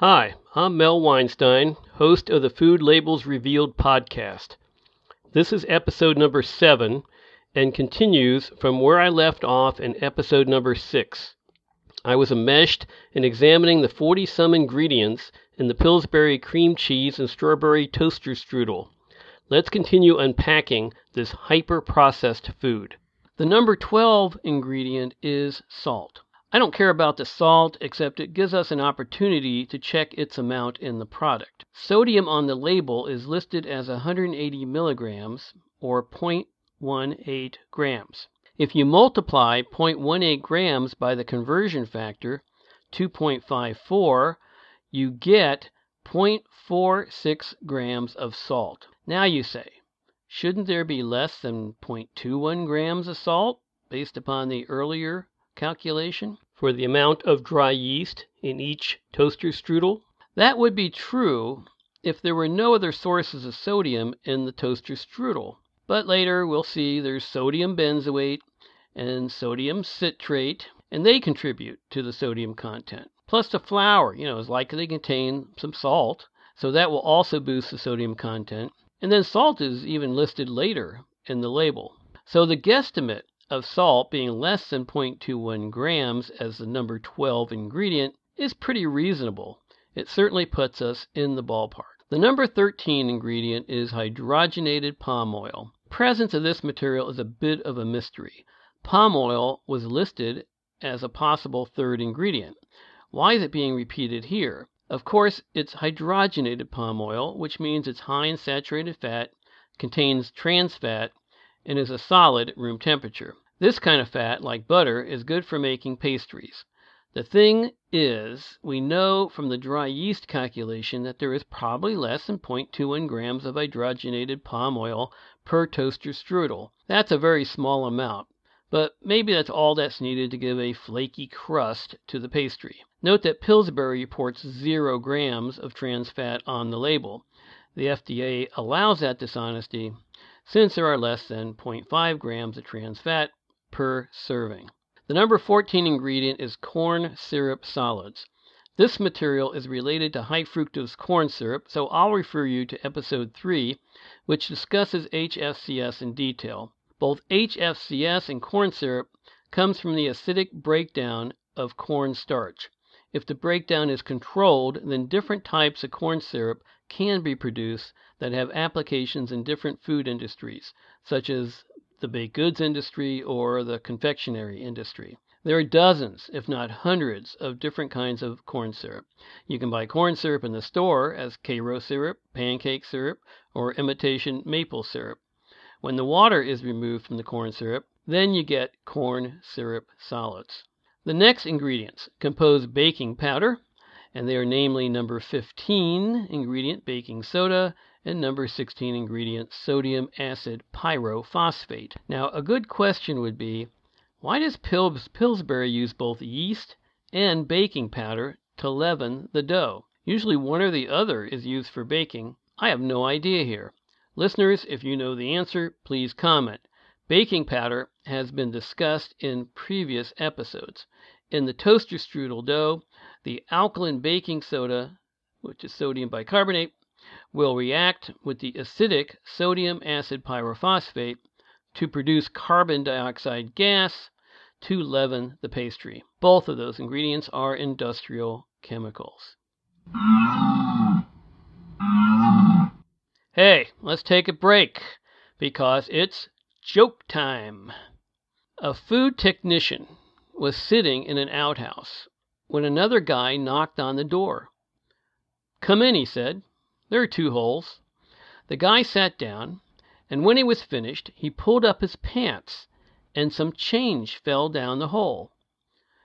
Hi, I'm Mel Weinstein, host of the Food Labels Revealed podcast. This is episode number seven and continues from where I left off in episode number six. I was enmeshed in examining the 40 some ingredients in the Pillsbury cream cheese and strawberry toaster strudel. Let's continue unpacking this hyper processed food. The number 12 ingredient is salt. I don't care about the salt, except it gives us an opportunity to check its amount in the product. Sodium on the label is listed as 180 milligrams, or 0.18 grams. If you multiply 0.18 grams by the conversion factor, 2.54, you get 0.46 grams of salt. Now you say, shouldn't there be less than 0.21 grams of salt based upon the earlier calculation for the amount of dry yeast in each toaster strudel? That would be true if there were no other sources of sodium in the toaster strudel. But later we'll see there's sodium benzoate and sodium citrate, and they contribute to the sodium content. Plus the flour, you know, is likely to contain some salt, so that will also boost the sodium content. And then salt is even listed later in the label. So the guesstimate of salt being less than 0.21 grams as the number 12 ingredient is pretty reasonable. It certainly puts us in the ballpark. The number 13 ingredient is hydrogenated palm oil. The presence of this material is a bit of a mystery. Palm oil was listed as a possible third ingredient. Why is it being repeated here? Of course, it's hydrogenated palm oil, which means it's high in saturated fat, contains trans fat, and is a solid at room temperature. This kind of fat, like butter, is good for making pastries. The thing is, we know from the dry yeast calculation that there is probably less than 0.21 grams of hydrogenated palm oil per toaster strudel. That's a very small amount, but maybe that's all that's needed to give a flaky crust to the pastry. Note that Pillsbury reports 0 grams of trans fat on the label. The FDA allows that dishonesty since there are less than 0.5 grams of trans fat per serving. The number 14 ingredient is corn syrup solids. This material is related to high fructose corn syrup, so I'll refer you to episode 3, which discusses HFCS in detail. Both HFCS and corn syrup comes from the acidic breakdown of corn starch. If the breakdown is controlled, then different types of corn syrup can be produced that have applications in different food industries, such as the baked goods industry or the confectionery industry. There are dozens, if not hundreds, of different kinds of corn syrup. You can buy corn syrup in the store as Karo syrup, pancake syrup, or imitation maple syrup. When the water is removed from the corn syrup, then you get corn syrup solids. The next ingredients compose baking powder, and they are namely number 15 ingredient baking soda and number 16 ingredient sodium acid pyrophosphate. Now, a good question would be why does Pillsbury use both yeast and baking powder to leaven the dough? Usually one or the other is used for baking. I have no idea here. Listeners, if you know the answer, please comment. Baking powder has been discussed in previous episodes. In the toaster strudel dough, the alkaline baking soda, which is sodium bicarbonate, will react with the acidic sodium acid pyrophosphate to produce carbon dioxide gas to leaven the pastry. Both of those ingredients are industrial chemicals. Hey, let's take a break because it's joke time. A food technician was sitting in an outhouse when another guy knocked on the door. Come in, he said. There are two holes. The guy sat down, and when he was finished he pulled up his pants, and some change fell down the hole.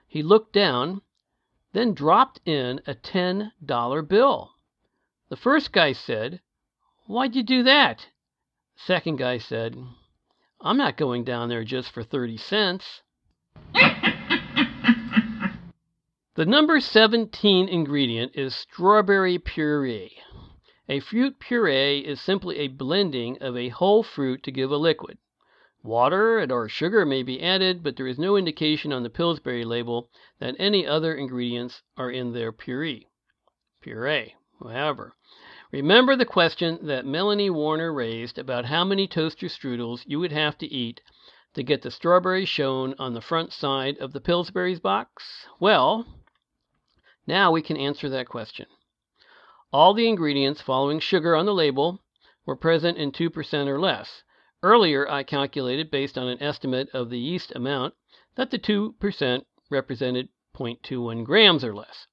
He looked down, then dropped in a ten dollar bill. The first guy said, Why'd you do that? The second guy said, I'm not going down there just for 30 cents. the number 17 ingredient is strawberry puree. A fruit puree is simply a blending of a whole fruit to give a liquid. Water or sugar may be added, but there is no indication on the Pillsbury label that any other ingredients are in their puree. puree. However, remember the question that Melanie Warner raised about how many toaster strudels you would have to eat to get the strawberries shown on the front side of the Pillsbury's box? Well, now we can answer that question. All the ingredients following sugar on the label were present in 2% or less. Earlier, I calculated, based on an estimate of the yeast amount, that the 2% represented 0.21 grams or less.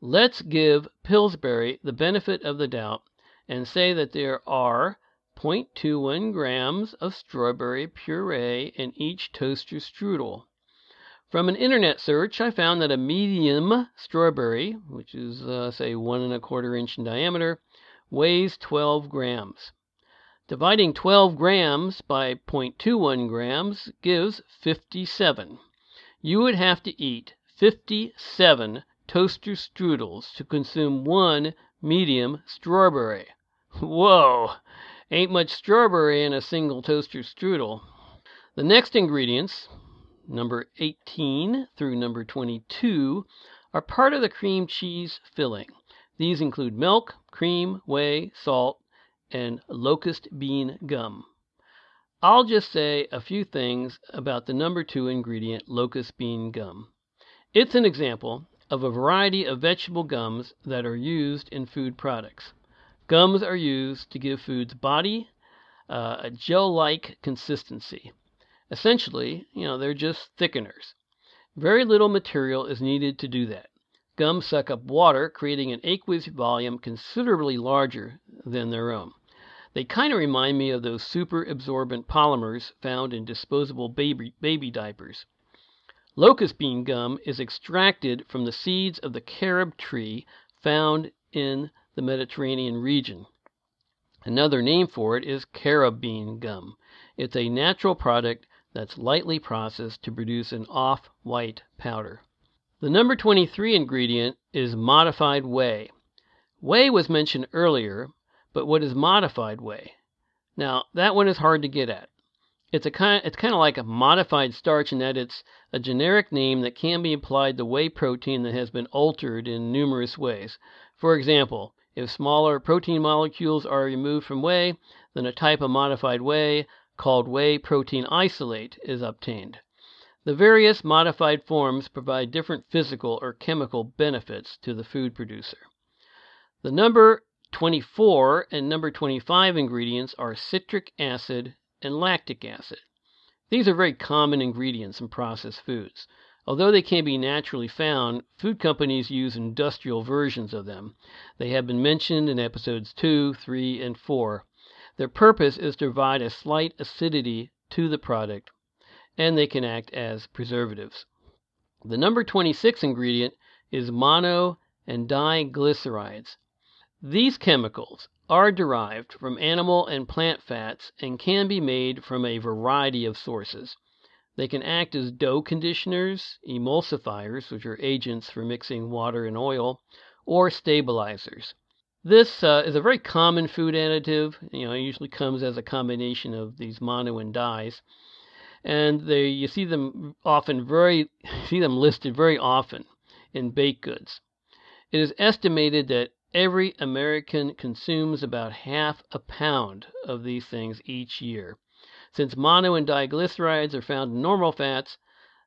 Let's give Pillsbury the benefit of the doubt and say that there are 0.21 grams of strawberry puree in each toaster strudel. From an internet search, I found that a medium strawberry, which is, uh, say, one and a quarter inch in diameter, weighs 12 grams. Dividing 12 grams by 0.21 grams gives 57. You would have to eat 57 toaster strudels to consume one medium strawberry. Whoa! Ain't much strawberry in a single toaster strudel. The next ingredients, number 18 through number 22, are part of the cream cheese filling. These include milk, cream, whey, salt, and locust bean gum. I'll just say a few things about the number two ingredient, locust bean gum. It's an example of a variety of vegetable gums that are used in food products. Gums are used to give foods body uh, a gel like consistency. Essentially, you know, they're just thickeners. Very little material is needed to do that. Gums suck up water, creating an aqueous volume considerably larger than their own. They kind of remind me of those super absorbent polymers found in disposable baby, baby diapers. Locust bean gum is extracted from the seeds of the carob tree found in the Mediterranean region. Another name for it is carob bean gum. It's a natural product that's lightly processed to produce an off white powder. The number 23 ingredient is modified whey. Whey was mentioned earlier, but what is modified whey? Now, that one is hard to get at. It's a kind it's kind of like a modified starch in that it's a generic name that can be applied to whey protein that has been altered in numerous ways. For example, if smaller protein molecules are removed from whey, then a type of modified whey called whey protein isolate is obtained. The various modified forms provide different physical or chemical benefits to the food producer. The number 24 and number 25 ingredients are citric acid and lactic acid. These are very common ingredients in processed foods. Although they can be naturally found, food companies use industrial versions of them. They have been mentioned in episodes 2, 3, and 4. Their purpose is to provide a slight acidity to the product, and they can act as preservatives. The number 26 ingredient is mono and diglycerides. These chemicals are derived from animal and plant fats and can be made from a variety of sources. They can act as dough conditioners, emulsifiers, which are agents for mixing water and oil, or stabilizers. This uh, is a very common food additive. You know, it usually comes as a combination of these mono and dyes, and they you see them often very see them listed very often in baked goods. It is estimated that Every American consumes about half a pound of these things each year. Since mono and diglycerides are found in normal fats,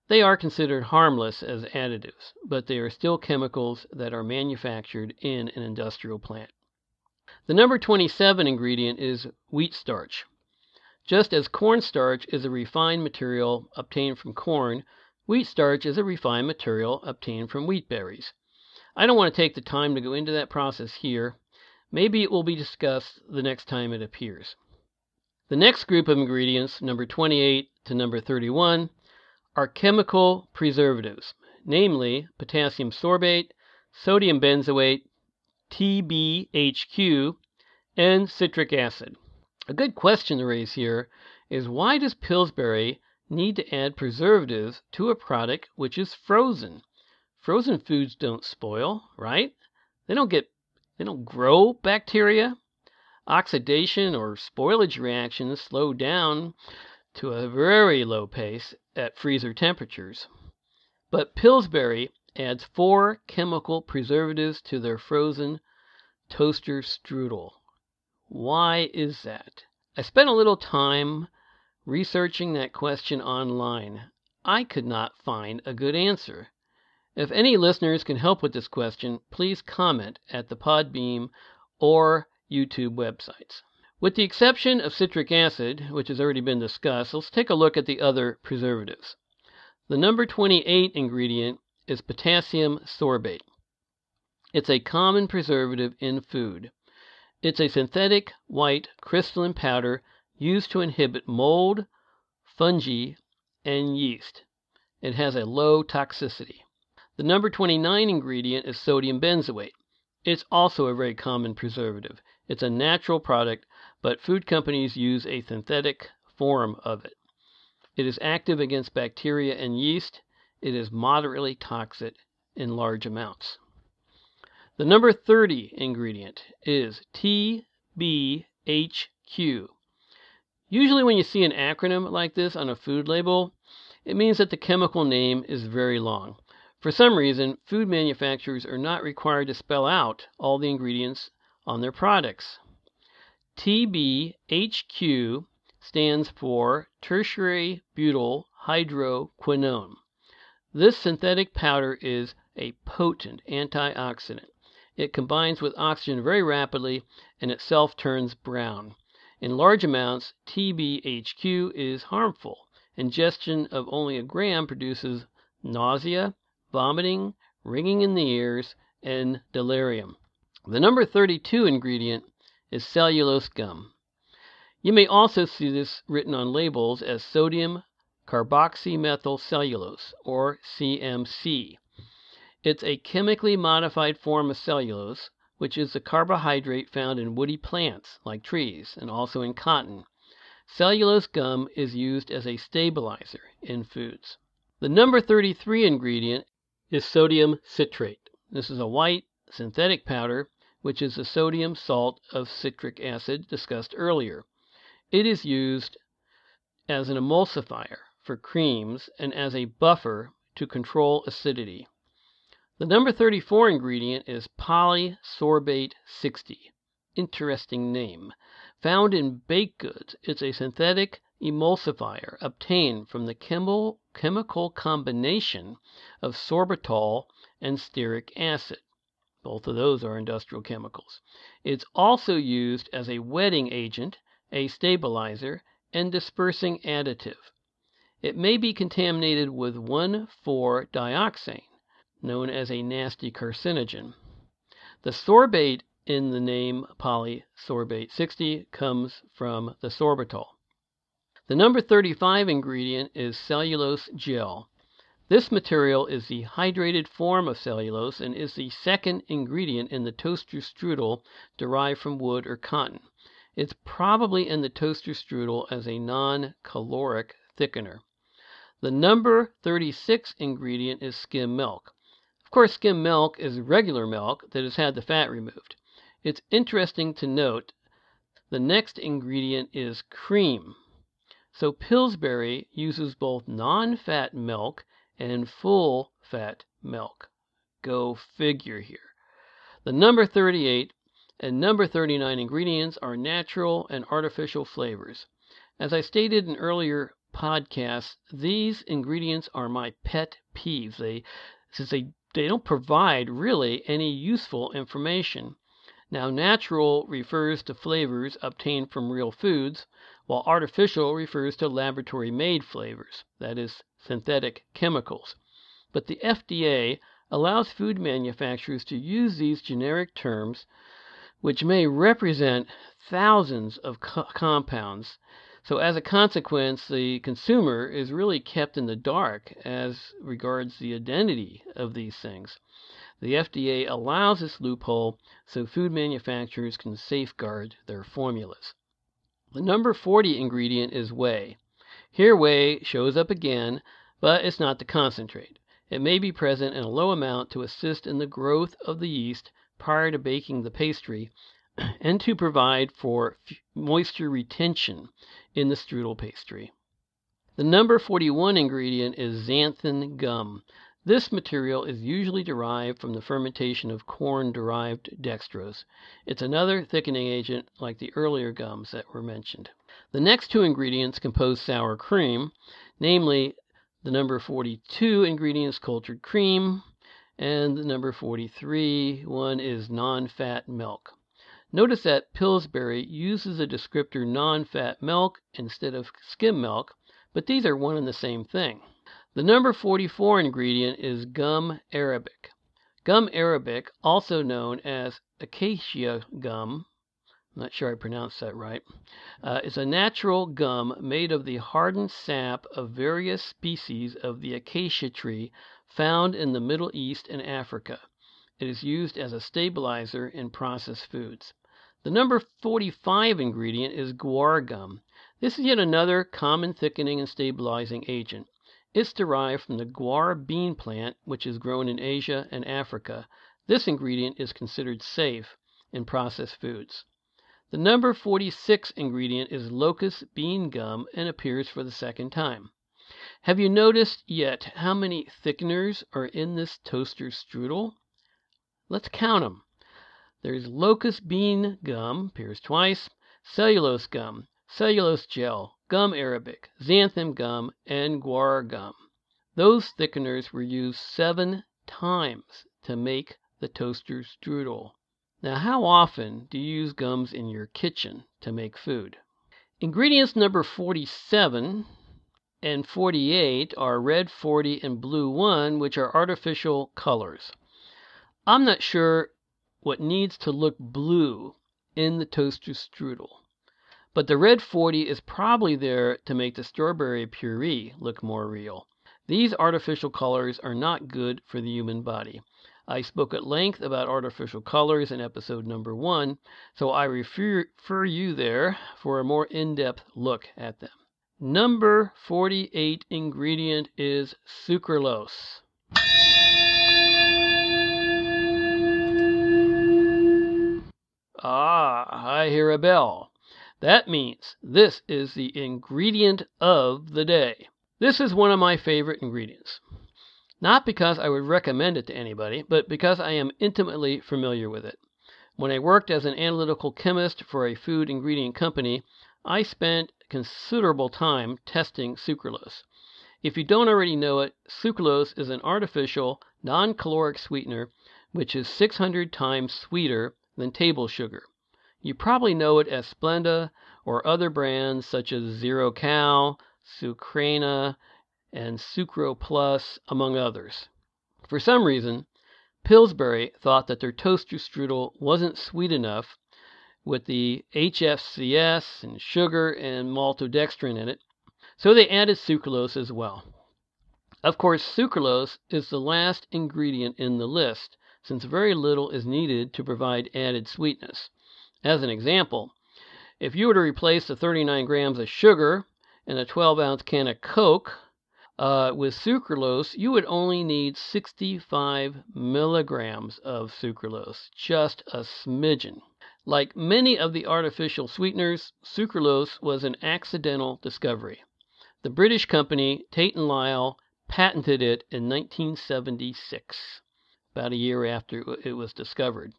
they are considered harmless as additives, but they are still chemicals that are manufactured in an industrial plant. The number 27 ingredient is wheat starch. Just as cornstarch is a refined material obtained from corn, wheat starch is a refined material obtained from wheat berries. I don't want to take the time to go into that process here. Maybe it will be discussed the next time it appears. The next group of ingredients, number 28 to number 31, are chemical preservatives, namely potassium sorbate, sodium benzoate, TBHQ, and citric acid. A good question to raise here is why does Pillsbury need to add preservatives to a product which is frozen? Frozen foods don't spoil, right? They don't get they don't grow bacteria. Oxidation or spoilage reactions slow down to a very low pace at freezer temperatures. But Pillsbury adds four chemical preservatives to their frozen toaster strudel. Why is that? I spent a little time researching that question online. I could not find a good answer. If any listeners can help with this question, please comment at the Podbean or YouTube websites. With the exception of citric acid, which has already been discussed, let's take a look at the other preservatives. The number 28 ingredient is potassium sorbate. It's a common preservative in food. It's a synthetic white crystalline powder used to inhibit mold, fungi, and yeast. It has a low toxicity. The number 29 ingredient is sodium benzoate. It's also a very common preservative. It's a natural product, but food companies use a synthetic form of it. It is active against bacteria and yeast. It is moderately toxic in large amounts. The number 30 ingredient is TBHQ. Usually, when you see an acronym like this on a food label, it means that the chemical name is very long. For some reason, food manufacturers are not required to spell out all the ingredients on their products. TBHQ stands for tertiary butyl hydroquinone. This synthetic powder is a potent antioxidant. It combines with oxygen very rapidly and itself turns brown. In large amounts, TBHQ is harmful. Ingestion of only a gram produces nausea, vomiting, ringing in the ears, and delirium. The number 32 ingredient is cellulose gum. You may also see this written on labels as sodium carboxymethyl cellulose, or CMC. It's a chemically modified form of cellulose, which is a carbohydrate found in woody plants like trees and also in cotton. Cellulose gum is used as a stabilizer in foods. The number 33 ingredient is sodium citrate. This is a white synthetic powder, which is the sodium salt of citric acid discussed earlier. It is used as an emulsifier for creams and as a buffer to control acidity. The number 34 ingredient is polysorbate 60. Interesting name. Found in baked goods, it's a synthetic emulsifier obtained from the chemical, chemical combination of sorbitol and stearic acid. Both of those are industrial chemicals. It's also used as a wetting agent, a stabilizer, and dispersing additive. It may be contaminated with 1,4-dioxane, known as a nasty carcinogen. The sorbate in the name polysorbate 60 comes from the sorbitol. The number 35 ingredient is cellulose gel. This material is the hydrated form of cellulose and is the second ingredient in the toaster strudel derived from wood or cotton. It's probably in the toaster strudel as a non caloric thickener. The number 36 ingredient is skim milk. Of course, skim milk is regular milk that has had the fat removed. It's interesting to note the next ingredient is cream. So Pillsbury uses both non-fat milk and full fat milk. Go figure here. The number 38 and number 39 ingredients are natural and artificial flavors. As I stated in earlier podcasts, these ingredients are my pet peeves. They since they they don't provide really any useful information. Now, natural refers to flavors obtained from real foods, while artificial refers to laboratory made flavors, that is, synthetic chemicals. But the FDA allows food manufacturers to use these generic terms, which may represent thousands of co- compounds. So, as a consequence, the consumer is really kept in the dark as regards the identity of these things. The FDA allows this loophole so food manufacturers can safeguard their formulas. The number 40 ingredient is whey. Here, whey shows up again, but it's not the concentrate. It may be present in a low amount to assist in the growth of the yeast prior to baking the pastry and to provide for moisture retention in the strudel pastry. The number 41 ingredient is xanthan gum. This material is usually derived from the fermentation of corn derived dextrose. It's another thickening agent like the earlier gums that were mentioned. The next two ingredients compose sour cream, namely the number 42 ingredients cultured cream and the number 43 one is non-fat milk. Notice that Pillsbury uses the descriptor non-fat milk instead of skim milk, but these are one and the same thing. The number 44 ingredient is gum arabic. Gum arabic, also known as acacia gum, I'm not sure I pronounced that right, uh, is a natural gum made of the hardened sap of various species of the acacia tree found in the Middle East and Africa. It is used as a stabilizer in processed foods. The number 45 ingredient is guar gum. This is yet another common thickening and stabilizing agent. It's derived from the guar bean plant, which is grown in Asia and Africa. This ingredient is considered safe in processed foods. The number 46 ingredient is locust bean gum and appears for the second time. Have you noticed yet how many thickeners are in this toaster strudel? Let's count them. There's locust bean gum, appears twice, cellulose gum, cellulose gel, gum arabic, xanthan gum, and guar gum. Those thickeners were used seven times to make the toaster strudel. Now, how often do you use gums in your kitchen to make food? Ingredients number 47 and 48 are red 40 and blue 1, which are artificial colors. I'm not sure what needs to look blue in the toaster strudel. But the red 40 is probably there to make the strawberry puree look more real. These artificial colors are not good for the human body. I spoke at length about artificial colors in episode number one, so I refer, you there for a more in depth look at them. Number 48 ingredient is sucralose. Ah, I hear a bell. That means this is the ingredient of the day. This is one of my favorite ingredients. Not because I would recommend it to anybody, but because I am intimately familiar with it. When I worked as an analytical chemist for a food ingredient company, I spent considerable time testing sucralose. If you don't already know it, sucralose is an artificial, non caloric sweetener which is 600 times sweeter than table sugar. You probably know it as Splenda or other brands such as Zero Cal, Sucrana, and Sucro Plus, among others. For some reason, Pillsbury thought that their toaster strudel wasn't sweet enough with the HFCS and sugar and maltodextrin in it, so they added sucralose as well. Of course, sucralose is the last ingredient in the list since very little is needed to provide added sweetness. As an example, if you were to replace the 39 grams of sugar in a 12 ounce can of Coke uh, with sucralose, you would only need 65 milligrams of sucralose, just a smidgen. Like many of the artificial sweeteners, sucralose was an accidental discovery. The British company Tate and Lyle patented it in 1976 about a year after it was discovered.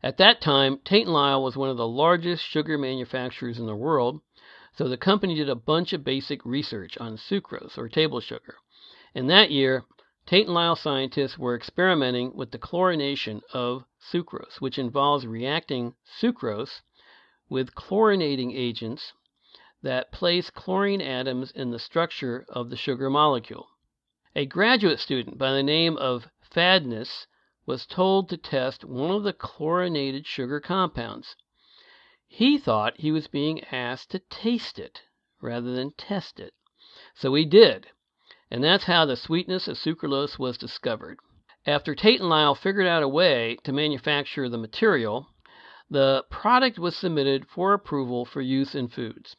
At that time, Tate & Lyle was one of the largest sugar manufacturers in the world, so the company did a bunch of basic research on sucrose or table sugar. In that year, Tate & Lyle scientists were experimenting with the chlorination of sucrose, which involves reacting sucrose with chlorinating agents that place chlorine atoms in the structure of the sugar molecule. A graduate student by the name of Phadnis was told to test one of the chlorinated sugar compounds. He thought he was being asked to taste it rather than test it. So he did, and that's how the sweetness of sucralose was discovered. After Tate and Lyle figured out a way to manufacture the material, the product was submitted for approval for use in foods.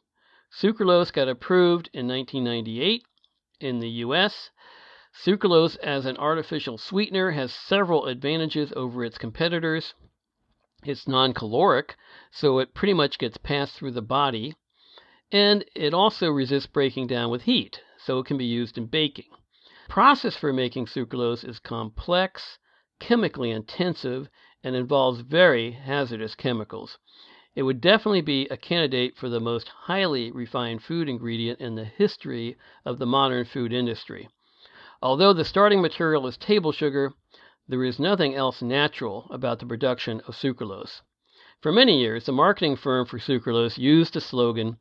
Sucralose got approved in 1998 in the US Sucralose as an artificial sweetener has several advantages over its competitors. It's non caloric, so it pretty much gets passed through the body, and it also resists breaking down with heat, so it can be used in baking. The process for making sucralose is complex, chemically intensive, and involves very hazardous chemicals. It would definitely be a candidate for the most highly refined food ingredient in the history of the modern food industry. Although the starting material is table sugar, there is nothing else natural about the production of sucralose. For many years, the marketing firm for sucralose used the slogan,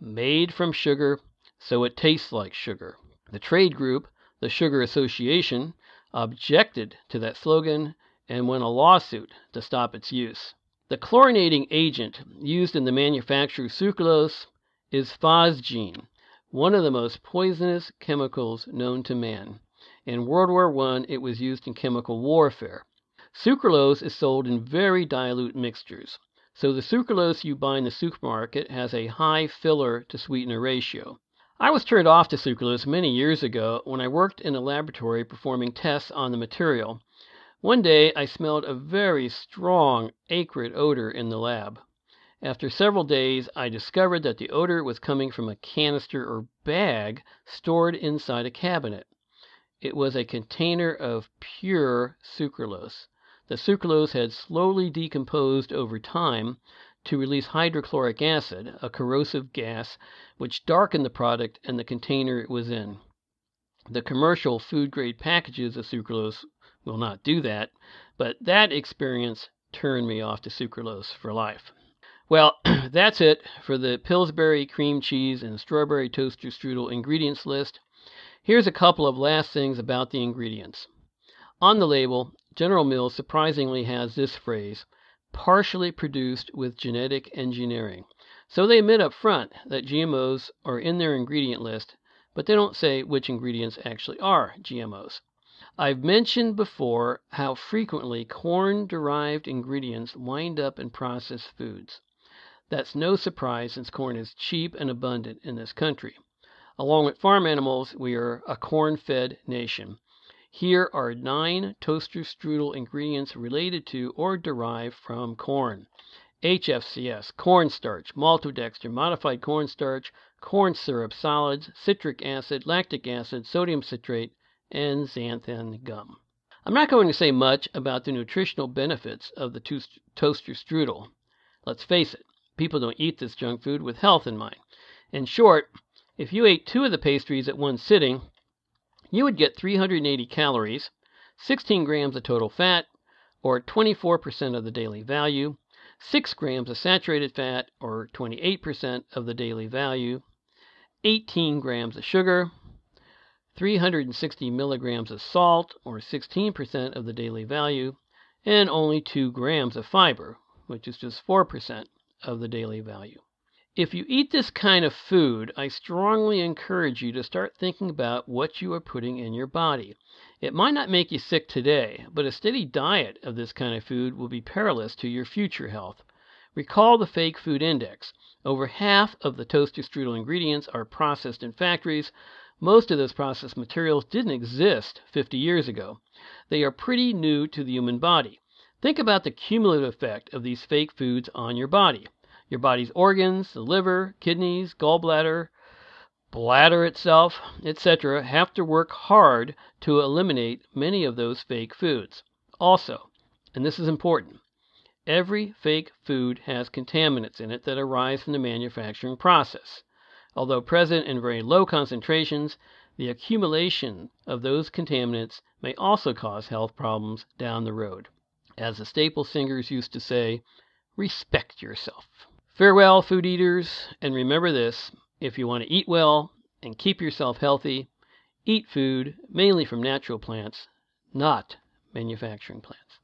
Made from sugar, so it tastes like sugar. The trade group, the Sugar Association, objected to that slogan and won a lawsuit to stop its use. The chlorinating agent used in the manufacture of sucralose is phosgene, one of the most poisonous chemicals known to man. In World War I, it was used in chemical warfare. Sucralose is sold in very dilute mixtures, so the sucralose you buy in the supermarket has a high filler to sweetener ratio. I was turned off to sucralose many years ago when I worked in a laboratory performing tests on the material. One day I smelled a very strong acrid odor in the lab. After several days I discovered that the odor was coming from a canister or bag stored inside a cabinet. It was a container of pure sucralose. The sucralose had slowly decomposed over time to release hydrochloric acid, a corrosive gas which darkened the product and the container it was in. The commercial food grade packages of sucralose will not do that, but that experience turned me off to sucralose for life. Well, that's it for the Pillsbury cream cheese and strawberry toaster strudel ingredients list. Here's a couple of last things about the ingredients. On the label, General Mills surprisingly has this phrase, partially produced with genetic engineering. So they admit up front that GMOs are in their ingredient list, but they don't say which ingredients actually are GMOs. I've mentioned before how frequently corn derived ingredients wind up in processed foods. That's no surprise since corn is cheap and abundant in this country. Along with farm animals, we are a corn fed nation. Here are nine toaster strudel ingredients related to or derived from corn HFCS, cornstarch, maltodextrin, modified cornstarch, corn syrup, solids, citric acid, lactic acid, sodium citrate, and xanthan gum. I'm not going to say much about the nutritional benefits of the toaster strudel. Let's face it, people don't eat this junk food with health in mind. In short, if you ate two of the pastries at one sitting, you would get 380 calories, 16 grams of total fat, or 24% of the daily value, 6 grams of saturated fat, or 28% of the daily value, 18 grams of sugar, 360 milligrams of salt, or 16% of the daily value, and only 2 grams of fiber, which is just 4% of the daily value. If you eat this kind of food, I strongly encourage you to start thinking about what you are putting in your body. It might not make you sick today, but a steady diet of this kind of food will be perilous to your future health. Recall the fake food index. Over half of the toaster strudel ingredients are processed in factories, most of those processed materials didn't exist 50 years ago. They are pretty new to the human body. Think about the cumulative effect of these fake foods on your body. Your body's organs, the liver, kidneys, gallbladder, bladder itself, etc., have to work hard to eliminate many of those fake foods. Also, and this is important, every fake food has contaminants in it that arise from the manufacturing process. Although present in very low concentrations, the accumulation of those contaminants may also cause health problems down the road. As the staple singers used to say, respect yourself. Farewell, food eaters, and remember this if you want to eat well and keep yourself healthy, eat food mainly from natural plants, not manufacturing plants.